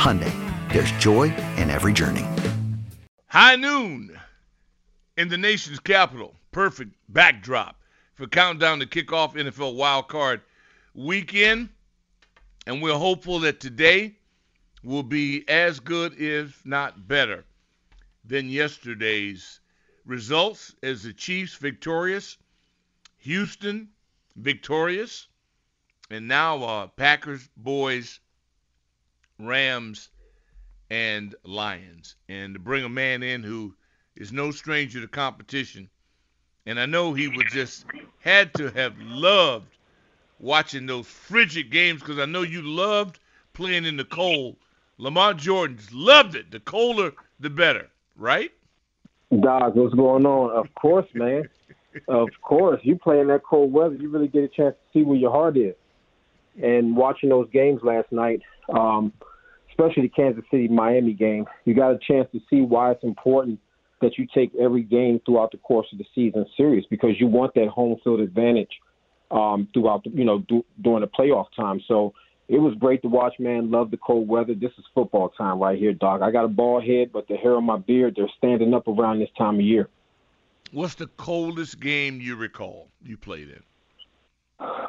Hyundai, there's joy in every journey. High noon in the nation's capital. Perfect backdrop for countdown to kickoff NFL Wild Card weekend. And we're hopeful that today will be as good, if not better, than yesterday's results as the Chiefs victorious, Houston victorious, and now uh, Packers, boys, Rams, and Lions. And to bring a man in who is no stranger to competition, and I know he would just had to have loved watching those frigid games because I know you loved playing in the cold Lamont Jordan's loved it. The colder, the better, right? Dog, what's going on? Of course, man. of course. You play in that cold weather, you really get a chance to see where your heart is. And watching those games last night, um, especially the Kansas City Miami game, you got a chance to see why it's important that you take every game throughout the course of the season serious because you want that home field advantage um, throughout the, you know do, during the playoff time. So it was great to watch, man. Love the cold weather. This is football time right here, dog. I got a bald head, but the hair on my beard, they're standing up around this time of year. What's the coldest game you recall you played in?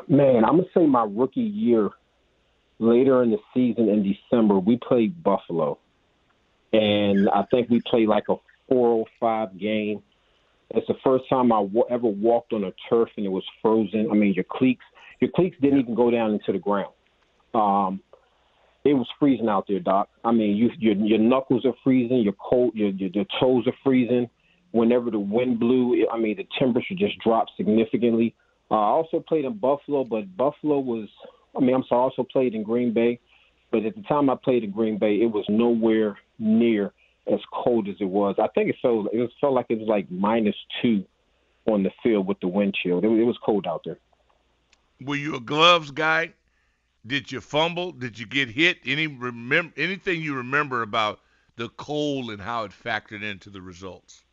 Man, I'm gonna say my rookie year. Later in the season in December, we played Buffalo, and I think we played like a 405 game. It's the first time I w- ever walked on a turf and it was frozen. I mean, your cleats, your cleats didn't even go down into the ground. Um, it was freezing out there, Doc. I mean, you, your your knuckles are freezing, your cold, your, your your toes are freezing. Whenever the wind blew, I mean, the temperature just dropped significantly. Uh, I also played in Buffalo, but Buffalo was, I mean, I'm sorry, I also played in Green Bay, but at the time I played in Green Bay, it was nowhere near as cold as it was. I think it felt it felt like it was like minus two on the field with the wind chill. It, it was cold out there. Were you a gloves guy? Did you fumble? Did you get hit? Any remember anything you remember about the cold and how it factored into the results?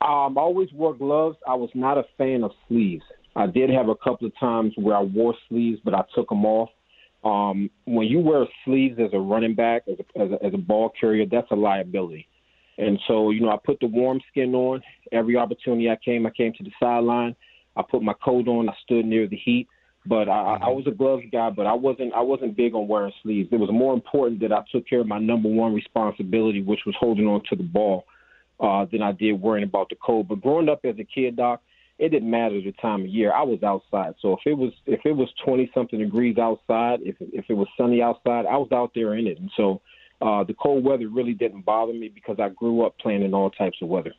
Um, I always wore gloves. I was not a fan of sleeves. I did have a couple of times where I wore sleeves, but I took them off. Um, when you wear sleeves as a running back, as a, as a, as a ball carrier, that's a liability. And so, you know, I put the warm skin on. Every opportunity I came, I came to the sideline. I put my coat on. I stood near the heat. But I, I was a gloves guy, but I wasn't I wasn't big on wearing sleeves. It was more important that I took care of my number one responsibility, which was holding on to the ball, uh, than I did worrying about the cold. But growing up as a kid, Doc, it didn't matter the time of year. I was outside, so if it was if it was twenty something degrees outside, if if it was sunny outside, I was out there in it. And so uh, the cold weather really didn't bother me because I grew up playing in all types of weather.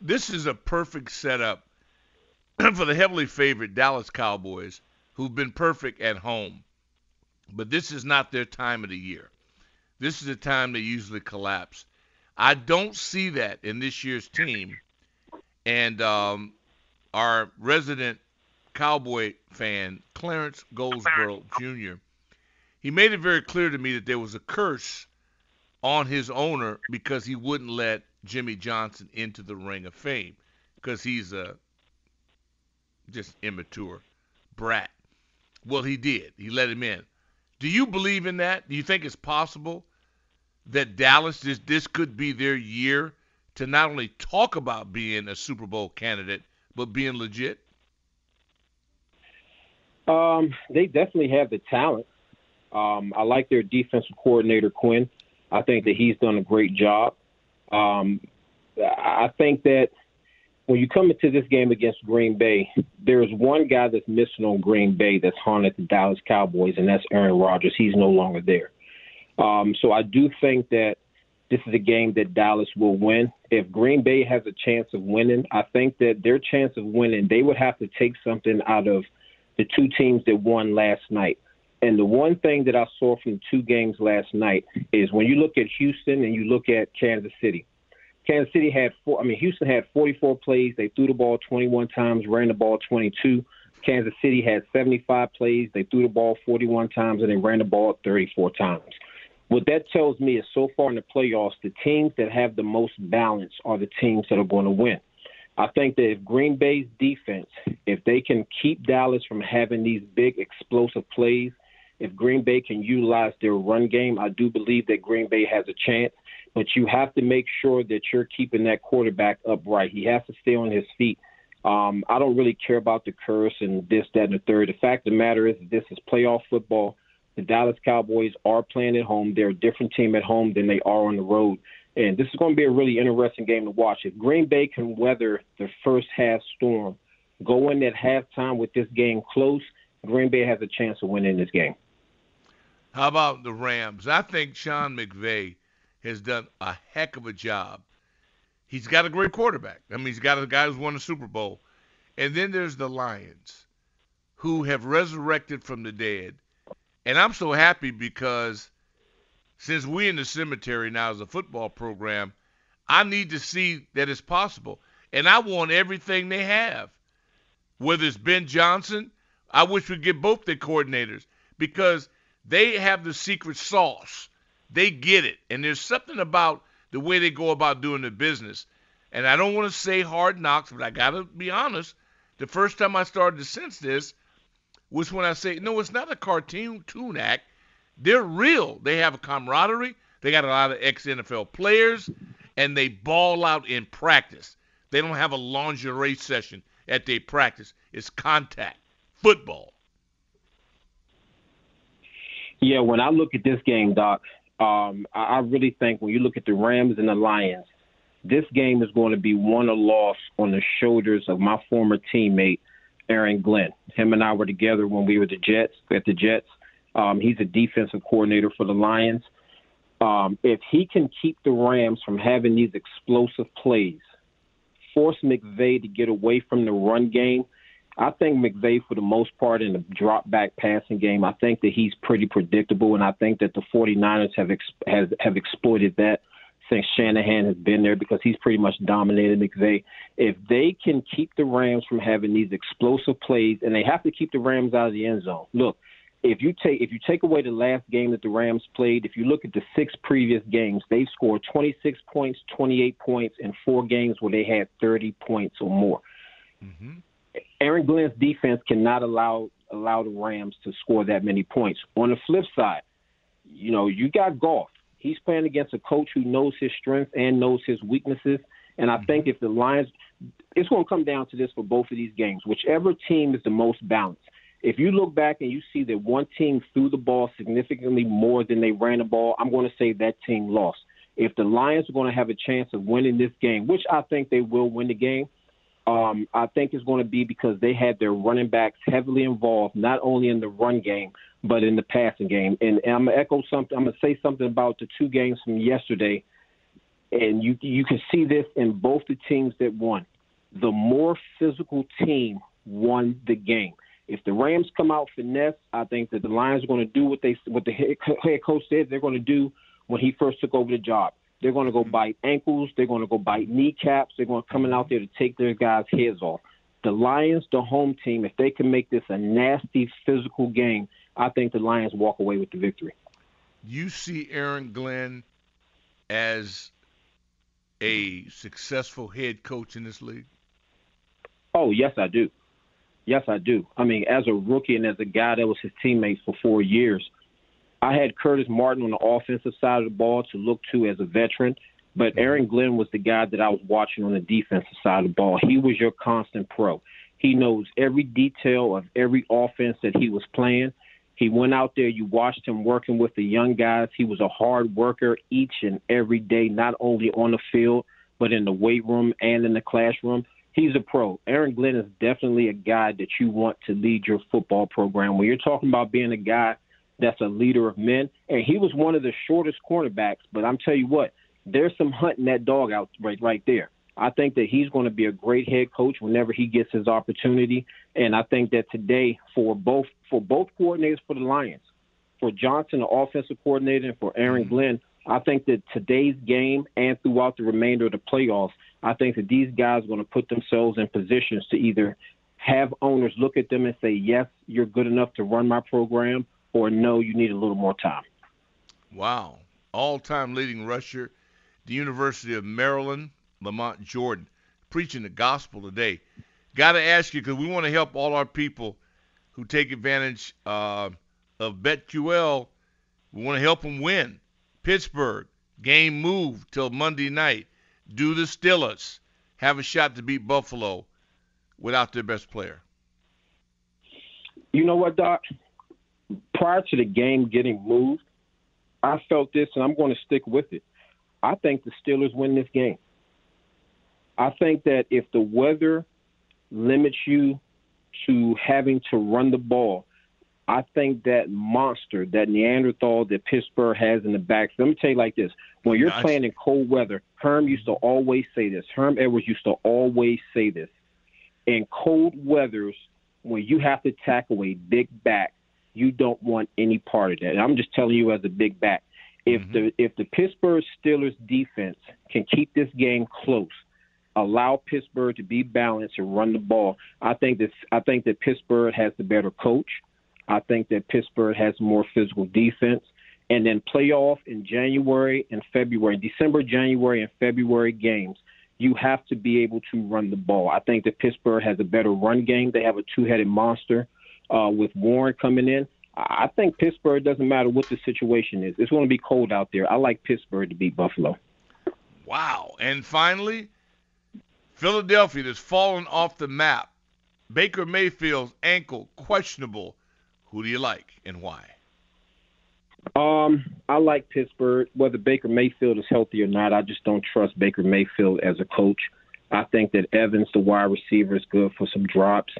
This is a perfect setup for the heavily favored Dallas Cowboys, who've been perfect at home. But this is not their time of the year. This is the time they usually collapse. I don't see that in this year's team. And um, our resident Cowboy fan, Clarence Goldsboro Jr., he made it very clear to me that there was a curse on his owner because he wouldn't let Jimmy Johnson into the Ring of Fame because he's a just immature brat. Well, he did. He let him in. Do you believe in that? Do you think it's possible that Dallas this this could be their year to not only talk about being a Super Bowl candidate but being legit? Um, they definitely have the talent. Um, I like their defensive coordinator Quinn. I think that he's done a great job. Um, I think that when you come into this game against Green Bay, there's one guy that's missing on Green Bay that's haunted the Dallas Cowboys, and that's Aaron Rodgers. He's no longer there. Um, so I do think that this is a game that Dallas will win. If Green Bay has a chance of winning, I think that their chance of winning, they would have to take something out of the two teams that won last night. And the one thing that I saw from two games last night is when you look at Houston and you look at Kansas City. Kansas City had four. I mean, Houston had 44 plays. They threw the ball 21 times, ran the ball 22. Kansas City had 75 plays. They threw the ball 41 times and they ran the ball 34 times. What that tells me is so far in the playoffs, the teams that have the most balance are the teams that are going to win. I think that if Green Bay's defense, if they can keep Dallas from having these big explosive plays, if Green Bay can utilize their run game, I do believe that Green Bay has a chance. But you have to make sure that you're keeping that quarterback upright. He has to stay on his feet. Um, I don't really care about the curse and this, that, and the third. The fact of the matter is, this is playoff football. The Dallas Cowboys are playing at home. They're a different team at home than they are on the road. And this is going to be a really interesting game to watch. If Green Bay can weather the first half storm, go in at halftime with this game close, Green Bay has a chance of winning this game. How about the Rams? I think Sean McVay has done a heck of a job. He's got a great quarterback. I mean, he's got a guy who's won a Super Bowl. And then there's the Lions, who have resurrected from the dead and I'm so happy because since we're in the cemetery now as a football program, I need to see that it's possible. And I want everything they have. Whether it's Ben Johnson, I wish we'd get both the coordinators because they have the secret sauce. They get it. And there's something about the way they go about doing the business. And I don't want to say hard knocks, but I got to be honest. The first time I started to sense this was when I say, no, it's not a cartoon act. They're real. They have a camaraderie. They got a lot of ex NFL players, and they ball out in practice. They don't have a lingerie session at their practice. It's contact football. Yeah, when I look at this game, Doc, um, I really think when you look at the Rams and the Lions, this game is going to be won or lost on the shoulders of my former teammate Aaron Glenn. Him and I were together when we were the Jets at the Jets. Um, he's a defensive coordinator for the Lions. Um, if he can keep the Rams from having these explosive plays, force McVay to get away from the run game, I think McVay, for the most part, in the drop back passing game, I think that he's pretty predictable, and I think that the 49ers have ex- has, have exploited that since Shanahan has been there because he's pretty much dominated McVay. If they can keep the Rams from having these explosive plays, and they have to keep the Rams out of the end zone. Look, if you take if you take away the last game that the Rams played, if you look at the six previous games, they've scored 26 points, 28 points, in four games where they had 30 points or more. Mm-hmm. Aaron Glenn's defense cannot allow allow the Rams to score that many points. On the flip side, you know you got Goff. He's playing against a coach who knows his strengths and knows his weaknesses. And I mm-hmm. think if the Lions, it's going to come down to this for both of these games. Whichever team is the most balanced. If you look back and you see that one team threw the ball significantly more than they ran the ball, I'm going to say that team lost. If the Lions are going to have a chance of winning this game, which I think they will win the game, um, I think it's going to be because they had their running backs heavily involved, not only in the run game, but in the passing game. And, and I'm gonna echo something. I'm gonna say something about the two games from yesterday, and you you can see this in both the teams that won. The more physical team won the game. If the Rams come out finesse, I think that the Lions are going to do what they what the head coach said they're going to do when he first took over the job. They're going to go bite ankles. They're going to go bite kneecaps. They're going to come out there to take their guys' heads off. The Lions, the home team, if they can make this a nasty physical game, I think the Lions walk away with the victory. You see Aaron Glenn as a successful head coach in this league? Oh, yes, I do. Yes, I do. I mean, as a rookie and as a guy that was his teammate for four years, I had Curtis Martin on the offensive side of the ball to look to as a veteran, but mm-hmm. Aaron Glenn was the guy that I was watching on the defensive side of the ball. He was your constant pro. He knows every detail of every offense that he was playing. He went out there, you watched him working with the young guys. He was a hard worker each and every day, not only on the field, but in the weight room and in the classroom. He's a pro. Aaron Glenn is definitely a guy that you want to lead your football program. When you're talking about being a guy that's a leader of men, and he was one of the shortest cornerbacks, but I'm telling you what, there's some hunting that dog out right right there. I think that he's going to be a great head coach whenever he gets his opportunity. And I think that today, for both for both coordinators for the Lions, for Johnson, the offensive coordinator, and for Aaron mm-hmm. Glenn, I think that today's game and throughout the remainder of the playoffs, I think that these guys are going to put themselves in positions to either have owners look at them and say, yes, you're good enough to run my program, or no, you need a little more time. Wow. All time leading rusher, the University of Maryland, Lamont Jordan, preaching the gospel today. Got to ask you because we want to help all our people who take advantage uh, of BetQL. We want to help them win. Pittsburgh game moved till Monday night. Do the Steelers have a shot to beat Buffalo without their best player? You know what, Doc? Prior to the game getting moved, I felt this, and I'm going to stick with it. I think the Steelers win this game. I think that if the weather limits you to having to run the ball, I think that monster, that Neanderthal that Pittsburgh has in the back. Let me tell you like this: when you're nice. playing in cold weather, Herm used to always say this. Herm Edwards used to always say this. In cold weathers, when you have to tackle a big back, you don't want any part of that. And I'm just telling you as a big back. If mm-hmm. the if the Pittsburgh Steelers defense can keep this game close, allow Pittsburgh to be balanced and run the ball. I think that I think that Pittsburgh has the better coach. I think that Pittsburgh has more physical defense. And then playoff in January and February, December, January, and February games, you have to be able to run the ball. I think that Pittsburgh has a better run game. They have a two-headed monster uh, with Warren coming in. I think Pittsburgh doesn't matter what the situation is. It's going to be cold out there. I like Pittsburgh to beat Buffalo. Wow. And finally, Philadelphia has fallen off the map. Baker Mayfield's ankle questionable. Who do you like and why? Um, I like Pittsburgh. Whether Baker Mayfield is healthy or not, I just don't trust Baker Mayfield as a coach. I think that Evans, the wide receiver, is good for some drops.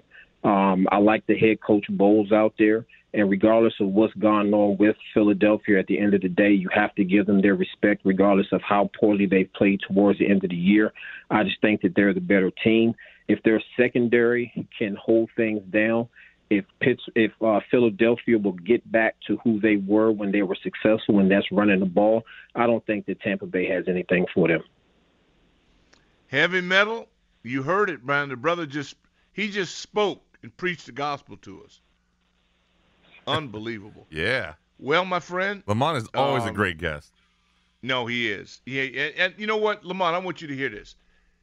Um, I like the head coach Bowles out there. And regardless of what's gone on with Philadelphia at the end of the day, you have to give them their respect, regardless of how poorly they've played towards the end of the year. I just think that they're the better team. If their secondary can hold things down, if Pitts, if uh, Philadelphia will get back to who they were when they were successful, and that's running the ball, I don't think that Tampa Bay has anything for them. Heavy metal, you heard it, Brian. The brother just he just spoke and preached the gospel to us. Unbelievable. yeah. Well, my friend, Lamont is always um, a great guest. No, he is. Yeah, and, and you know what, Lamont, I want you to hear this.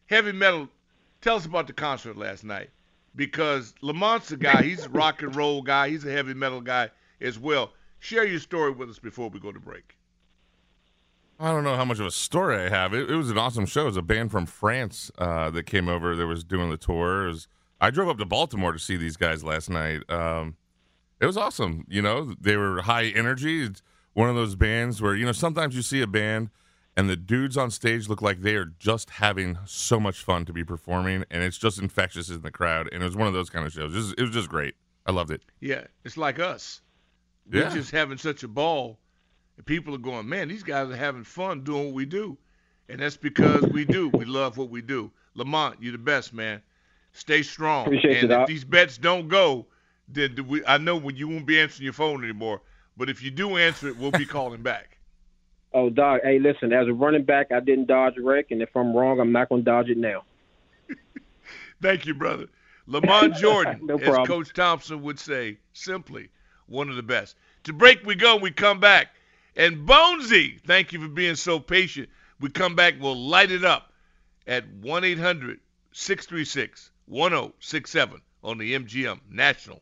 Heavy metal. Tell us about the concert last night, because Lamont's a guy. He's a rock and roll guy. He's a heavy metal guy as well. Share your story with us before we go to break. I don't know how much of a story I have. It, it was an awesome show. It was a band from France uh, that came over that was doing the tour. Was, I drove up to Baltimore to see these guys last night. Um, it was awesome. You know, they were high energy. It's one of those bands where you know sometimes you see a band and the dudes on stage look like they are just having so much fun to be performing, and it's just infectious in the crowd. And it was one of those kind of shows. It was, it was just great. I loved it. Yeah, it's like us. We're just having such a ball, and people are going, "Man, these guys are having fun doing what we do," and that's because we do. We love what we do. Lamont, you're the best, man. Stay strong. Appreciate and if these bets don't go, then we, I know when you won't be answering your phone anymore. But if you do answer it, we'll be calling back. Oh, dog. Hey, listen. As a running back, I didn't dodge a wreck, and if I'm wrong, I'm not going to dodge it now. Thank you, brother. Lamont Jordan, no as Coach Thompson would say, simply one of the best. To break we go, we come back. And Bonesy, thank you for being so patient. We come back, we'll light it up at 1 800 636 1067 on the MGM National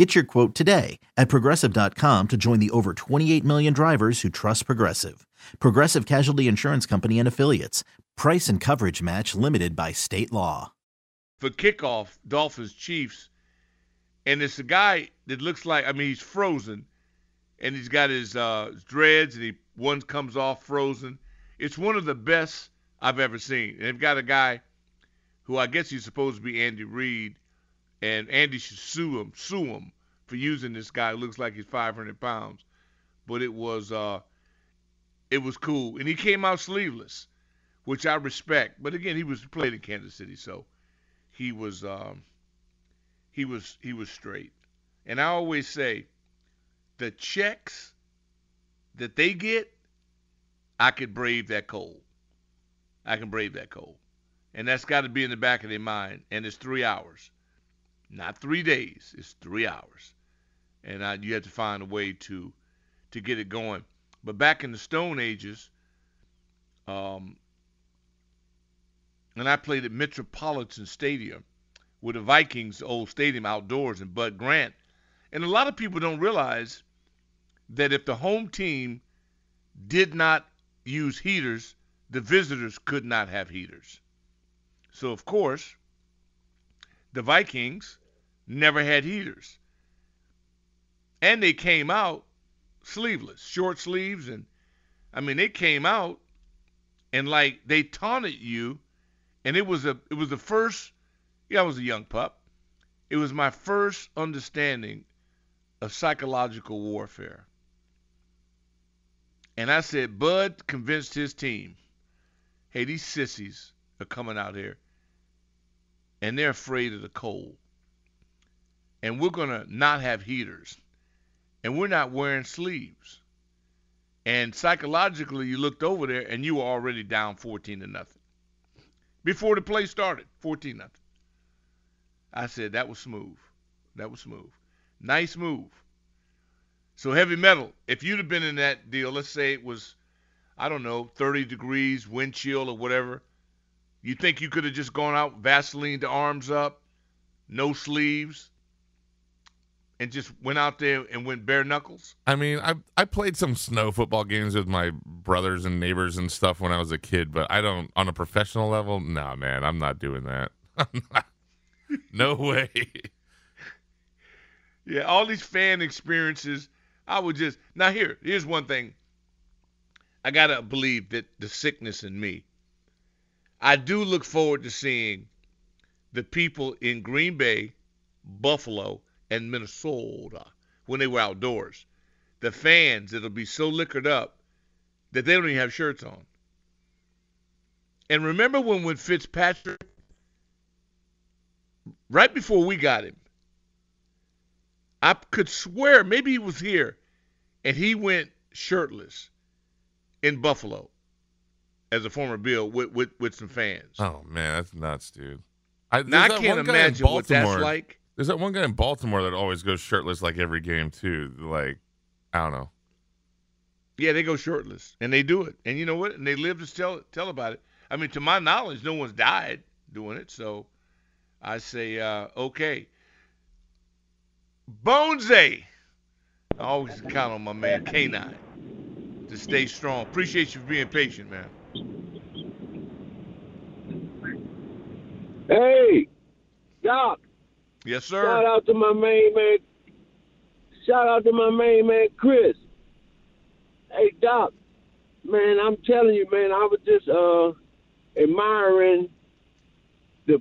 Get your quote today at progressive.com to join the over 28 million drivers who trust Progressive. Progressive Casualty Insurance Company and Affiliates. Price and coverage match limited by state law. For kickoff, Dolphins Chiefs, and it's a guy that looks like I mean he's frozen, and he's got his uh, dreads, and he one comes off frozen. It's one of the best I've ever seen. And they've got a guy who I guess he's supposed to be Andy Reid, and Andy should sue him, sue him for using this guy. Who looks like he's 500 pounds, but it was uh, it was cool, and he came out sleeveless, which I respect. But again, he was played in Kansas City, so he was um, he was he was straight. And I always say, the checks that they get, I could brave that cold. I can brave that cold. And that's got to be in the back of their mind. And it's three hours, not three days. It's three hours, and I, you have to find a way to to get it going. But back in the Stone Ages, um, and I played at Metropolitan Stadium with the Vikings old stadium outdoors and Bud Grant. And a lot of people don't realize that if the home team did not use heaters, the visitors could not have heaters. So, of course, the Vikings never had heaters. And they came out sleeveless, short sleeves, and I mean they came out and like they taunted you, and it was a it was the first. Yeah, I was a young pup. It was my first understanding of psychological warfare. And I said, Bud convinced his team hey, these sissies are coming out here and they're afraid of the cold. And we're going to not have heaters. And we're not wearing sleeves. And psychologically, you looked over there and you were already down 14 to nothing. Before the play started, 14 nothing. I said, that was smooth. That was smooth. Nice move. So heavy metal, if you'd have been in that deal, let's say it was I don't know, 30 degrees, wind chill or whatever, you think you could have just gone out, Vaseline the arms up, no sleeves, and just went out there and went bare knuckles? I mean, I I played some snow football games with my brothers and neighbors and stuff when I was a kid, but I don't on a professional level. No, nah, man, I'm not doing that. no way. Yeah, all these fan experiences, I would just now here. Here's one thing I gotta believe that the sickness in me. I do look forward to seeing the people in Green Bay, Buffalo, and Minnesota when they were outdoors. The fans that'll be so liquored up that they don't even have shirts on. And remember when when Fitzpatrick, right before we got him, I could swear maybe he was here, and he went shirtless in Buffalo as a former Bill with with, with some fans. Oh man, that's nuts, dude. I, now I can't imagine what that's like. There's that one guy in Baltimore that always goes shirtless like every game too. Like, I don't know. Yeah, they go shirtless, and they do it. And you know what? And they live to tell tell about it. I mean, to my knowledge, no one's died doing it. So I say, uh, okay. Bonesy. I always count on my man K9 to stay strong. Appreciate you for being patient, man. Hey, Doc. Yes, sir. Shout out to my main man. Shout out to my main man, Chris. Hey, Doc. Man, I'm telling you, man, I was just uh, admiring the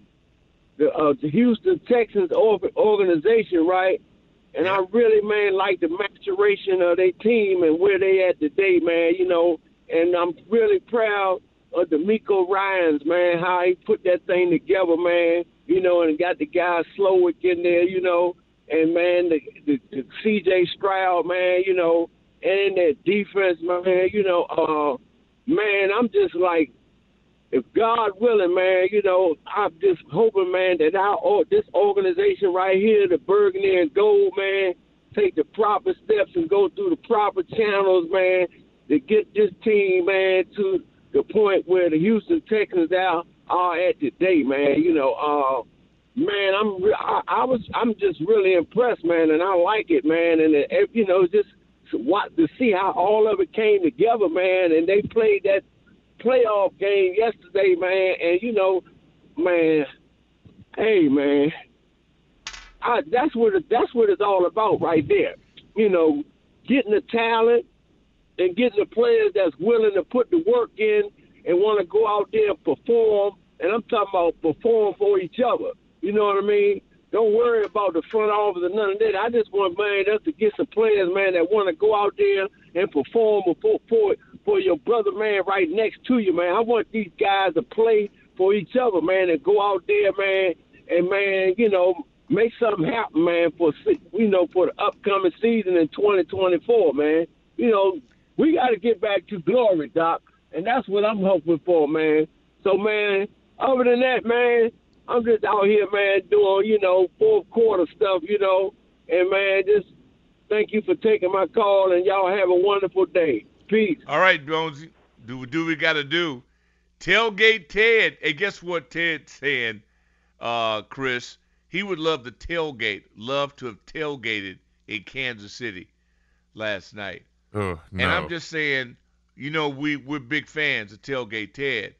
the, uh, the Houston Texans organization, right? And I really, man, like the maturation of their team and where they at today, man. You know, and I'm really proud of DeMeco Ryans, man, how he put that thing together, man. You know, and got the guy Slowik in there, you know, and man, the, the, the C.J. Stroud, man, you know, and that defense, man, you know, uh, man, I'm just like, if God willing, man, you know, I'm just hoping, man, that our this organization right here, the Burgundy and Gold, man, take the proper steps and go through the proper channels, man, to get this team, man, to the point where the Houston Texans are, are at today, man. You know, uh, man, I'm I, I was I'm just really impressed, man, and I like it, man, and it, you know, just what to see how all of it came together, man, and they played that playoff game yesterday, man, and you know, man, hey, man, I, that's what it, that's what it's all about right there. You know, getting the talent and getting the players that's willing to put the work in and want to go out there and perform. And I'm talking about perform for each other. You know what I mean? Don't worry about the front office or none of that. I just want man us to get some players, man, that want to go out there and perform for for for your brother, man, right next to you, man. I want these guys to play for each other, man, and go out there, man, and man, you know, make something happen, man, for you know for the upcoming season in 2024, man. You know, we got to get back to glory, Doc, and that's what I'm hoping for, man. So, man, other than that, man, I'm just out here, man, doing you know fourth quarter stuff, you know, and man, just thank you for taking my call, and y'all have a wonderful day. Peace. All right, Jonesy. Do do we got to do? Tailgate Ted. Hey, guess what Ted saying, uh, Chris? He would love to tailgate, love to have tailgated in Kansas City last night. Oh, no. And I'm just saying, you know, we we're big fans of Tailgate Ted,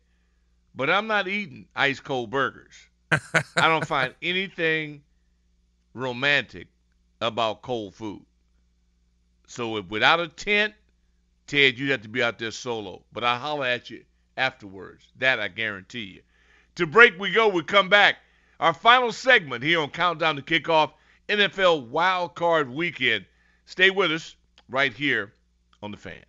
but I'm not eating ice cold burgers. I don't find anything romantic about cold food. So if without a tent Ted, you'd have to be out there solo. But I'll holler at you afterwards. That I guarantee you. To break we go. We come back. Our final segment here on Countdown to Kickoff NFL Wild Card Weekend. Stay with us right here on The Fan.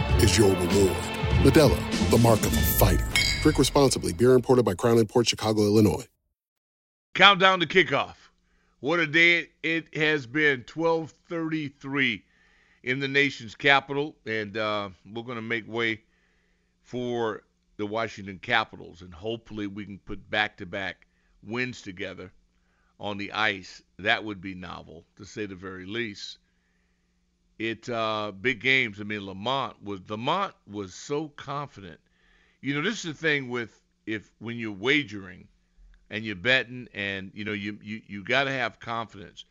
is your reward. Modelo, the mark of a fighter. Drink responsibly. Beer imported by Crown Port Chicago, Illinois. Countdown to kickoff. What a day it has been. 12:33 in the nation's capital, and uh, we're going to make way for the Washington Capitals, and hopefully we can put back-to-back wins together on the ice. That would be novel, to say the very least. It uh, big games. I mean, Lamont was Lamont was so confident. You know, this is the thing with if when you're wagering and you're betting, and you know you you you got to have confidence.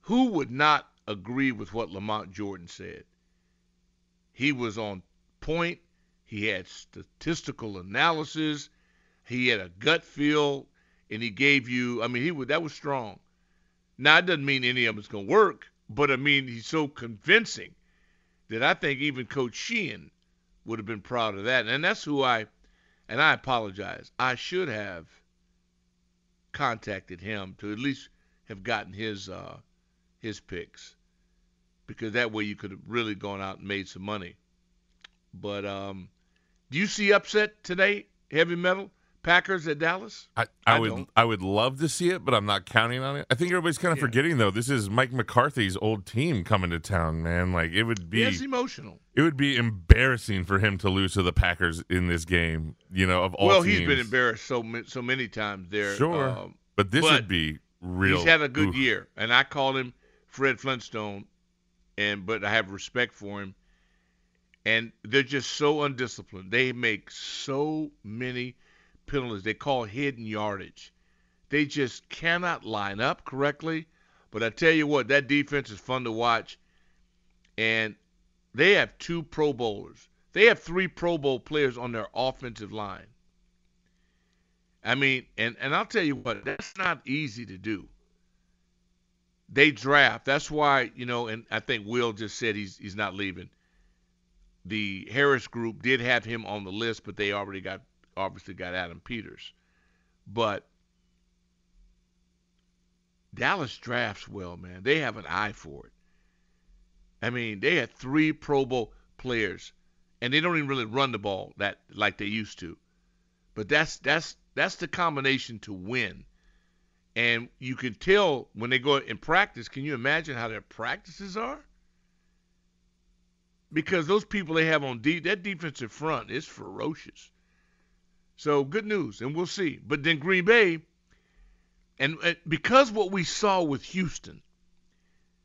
Who would not agree with what Lamont Jordan said? He was on point. He had statistical analysis. He had a gut feel, and he gave you. I mean, he would that was strong. Now it doesn't mean any of it's gonna work, but I mean he's so convincing that I think even Coach Sheehan would have been proud of that. And that's who I, and I apologize. I should have contacted him to at least have gotten his uh, his picks, because that way you could have really gone out and made some money. But um, do you see upset today? Heavy metal Packers at Dallas. I, I, I would don't. I would love to see it, but I'm not counting on it. I think everybody's kind of forgetting though. This is Mike McCarthy's old team coming to town, man. Like it would be Yeah, it's emotional. it would be embarrassing for him to lose to the Packers in this game. You know, of all well, teams. he's been embarrassed so so many times there. Sure, um, but this but would be real. He's had a good oof. year, and I call him Fred Flintstone, and but I have respect for him. And they're just so undisciplined. They make so many penalties. They call hidden yardage. They just cannot line up correctly. But I tell you what, that defense is fun to watch. And they have two Pro Bowlers. They have three Pro Bowl players on their offensive line. I mean, and, and I'll tell you what, that's not easy to do. They draft. That's why, you know, and I think Will just said he's he's not leaving. The Harris group did have him on the list, but they already got obviously got Adam Peters. But Dallas drafts well, man. They have an eye for it. I mean, they had three Pro Bowl players, and they don't even really run the ball that like they used to. But that's that's that's the combination to win. And you can tell when they go in practice. Can you imagine how their practices are? Because those people they have on that defensive front is ferocious. So good news, and we'll see. But then Green Bay, and uh, because what we saw with Houston,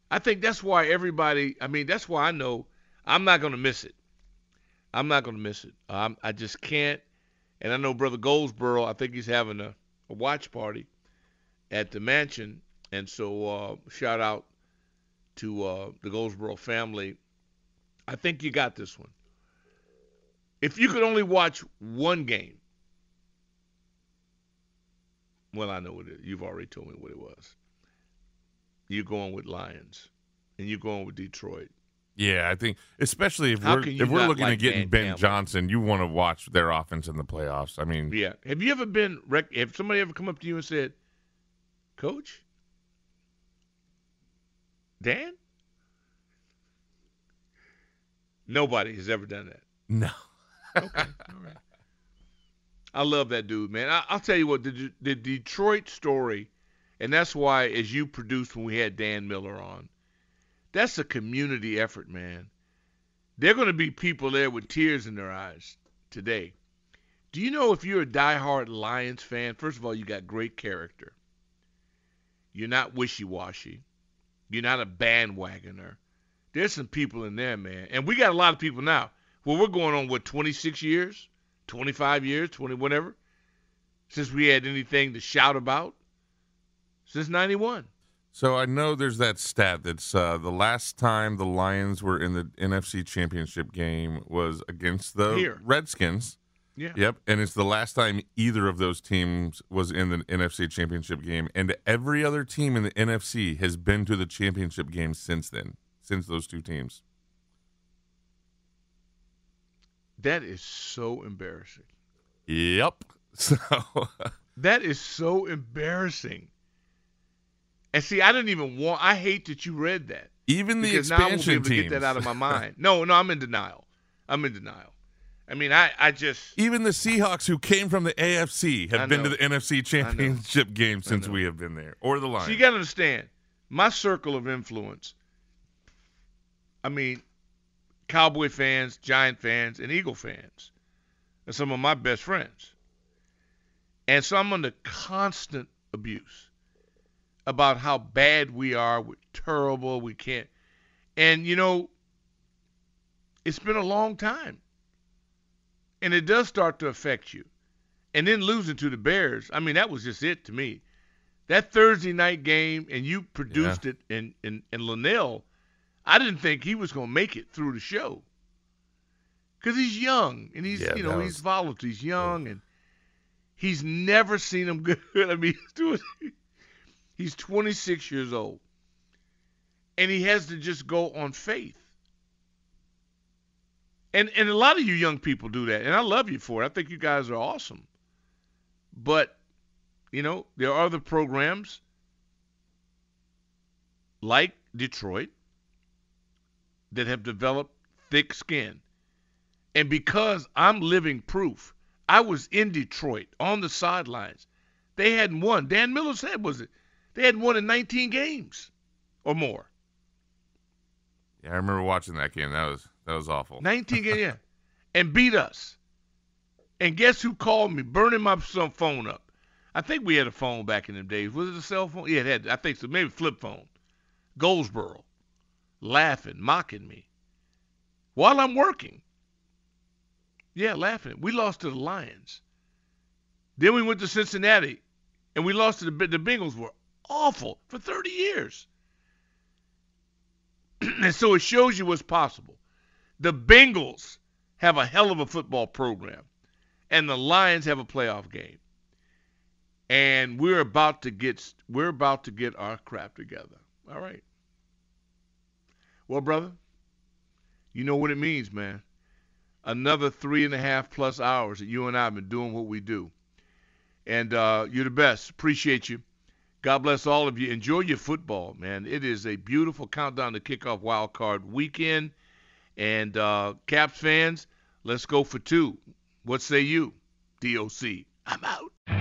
I think that's why everybody. I mean, that's why I know I'm not going to miss it. I'm not going to miss it. Um, I just can't. And I know Brother Goldsboro. I think he's having a, a watch party at the mansion, and so uh, shout out to uh, the Goldsboro family. I think you got this one. If you could only watch one game, well, I know what it is. You've already told me what it was. You're going with Lions, and you're going with Detroit. Yeah, I think especially if How we're if we're looking like at getting Ben Campbell? Johnson, you want to watch their offense in the playoffs. I mean, Yeah. Have you ever been? Rec- have somebody ever come up to you and said, "Coach, Dan"? Nobody has ever done that. no. Okay. All right. I love that dude, man. I, I'll tell you what, the, the Detroit story, and that's why, as you produced when we had Dan Miller on, that's a community effort, man. There are going to be people there with tears in their eyes today. Do you know if you're a diehard Lions fan, first of all, you got great character. You're not wishy washy. You're not a bandwagoner. There's some people in there, man. And we got a lot of people now. Well, we're going on, what, 26 years? 25 years? 20, whatever? Since we had anything to shout about? Since 91. So I know there's that stat that's uh, the last time the Lions were in the NFC Championship game was against the Here. Redskins. Yeah. Yep, and it's the last time either of those teams was in the NFC Championship game, and every other team in the NFC has been to the championship game since then, since those two teams. That is so embarrassing. Yep. So That is so embarrassing. And see, I didn't even want. I hate that you read that. even the because now I won't be expansion able to get that out of my mind. No, no, I'm in denial. I'm in denial. I mean, I, I just even the Seahawks who came from the AFC have been to the NFC Championship game since we have been there, or the Lions. So you got to understand, my circle of influence I mean, Cowboy fans, Giant fans, and Eagle fans are some of my best friends. And so I'm under constant abuse about how bad we are, we're terrible, we can't. And, you know, it's been a long time. And it does start to affect you. And then losing to the Bears, I mean, that was just it to me. That Thursday night game, and you produced Yeah. it, and, and, and Linnell, I didn't think he was going to make it through the show. Because he's young, and he's, Yeah, you know, that he's volatile. He's young, and he's never seen him good. I mean, he's doing, he's 26 years old. And he has to just go on faith. And and a lot of you young people do that, and I love you for it. I think you guys are awesome. But you know, there are other programs like Detroit that have developed thick skin. And because I'm living proof, I was in Detroit on the sidelines. They hadn't won. Dan Miller said, was it? They hadn't won in 19 games or more. Yeah, I remember watching that game. That was that was awful. 19 games, yeah. And beat us. And guess who called me, burning my some phone up? I think we had a phone back in them days. Was it a cell phone? Yeah, it had. I think so. Maybe flip phone. Goldsboro, laughing, mocking me while I'm working. Yeah, laughing. We lost to the Lions. Then we went to Cincinnati, and we lost to the the Bengals. Were awful for 30 years. and so it shows you what's possible. The Bengals have a hell of a football program, and the Lions have a playoff game. And we're about to get we're about to get our crap together. All right. Well, brother, you know what it means, man. Another three and a half plus hours that you and I have been doing what we do. And uh, you're the best. Appreciate you. God bless all of you. Enjoy your football, man. It is a beautiful countdown to kickoff wild card weekend. And uh, Caps fans, let's go for two. What say you? DOC. I'm out.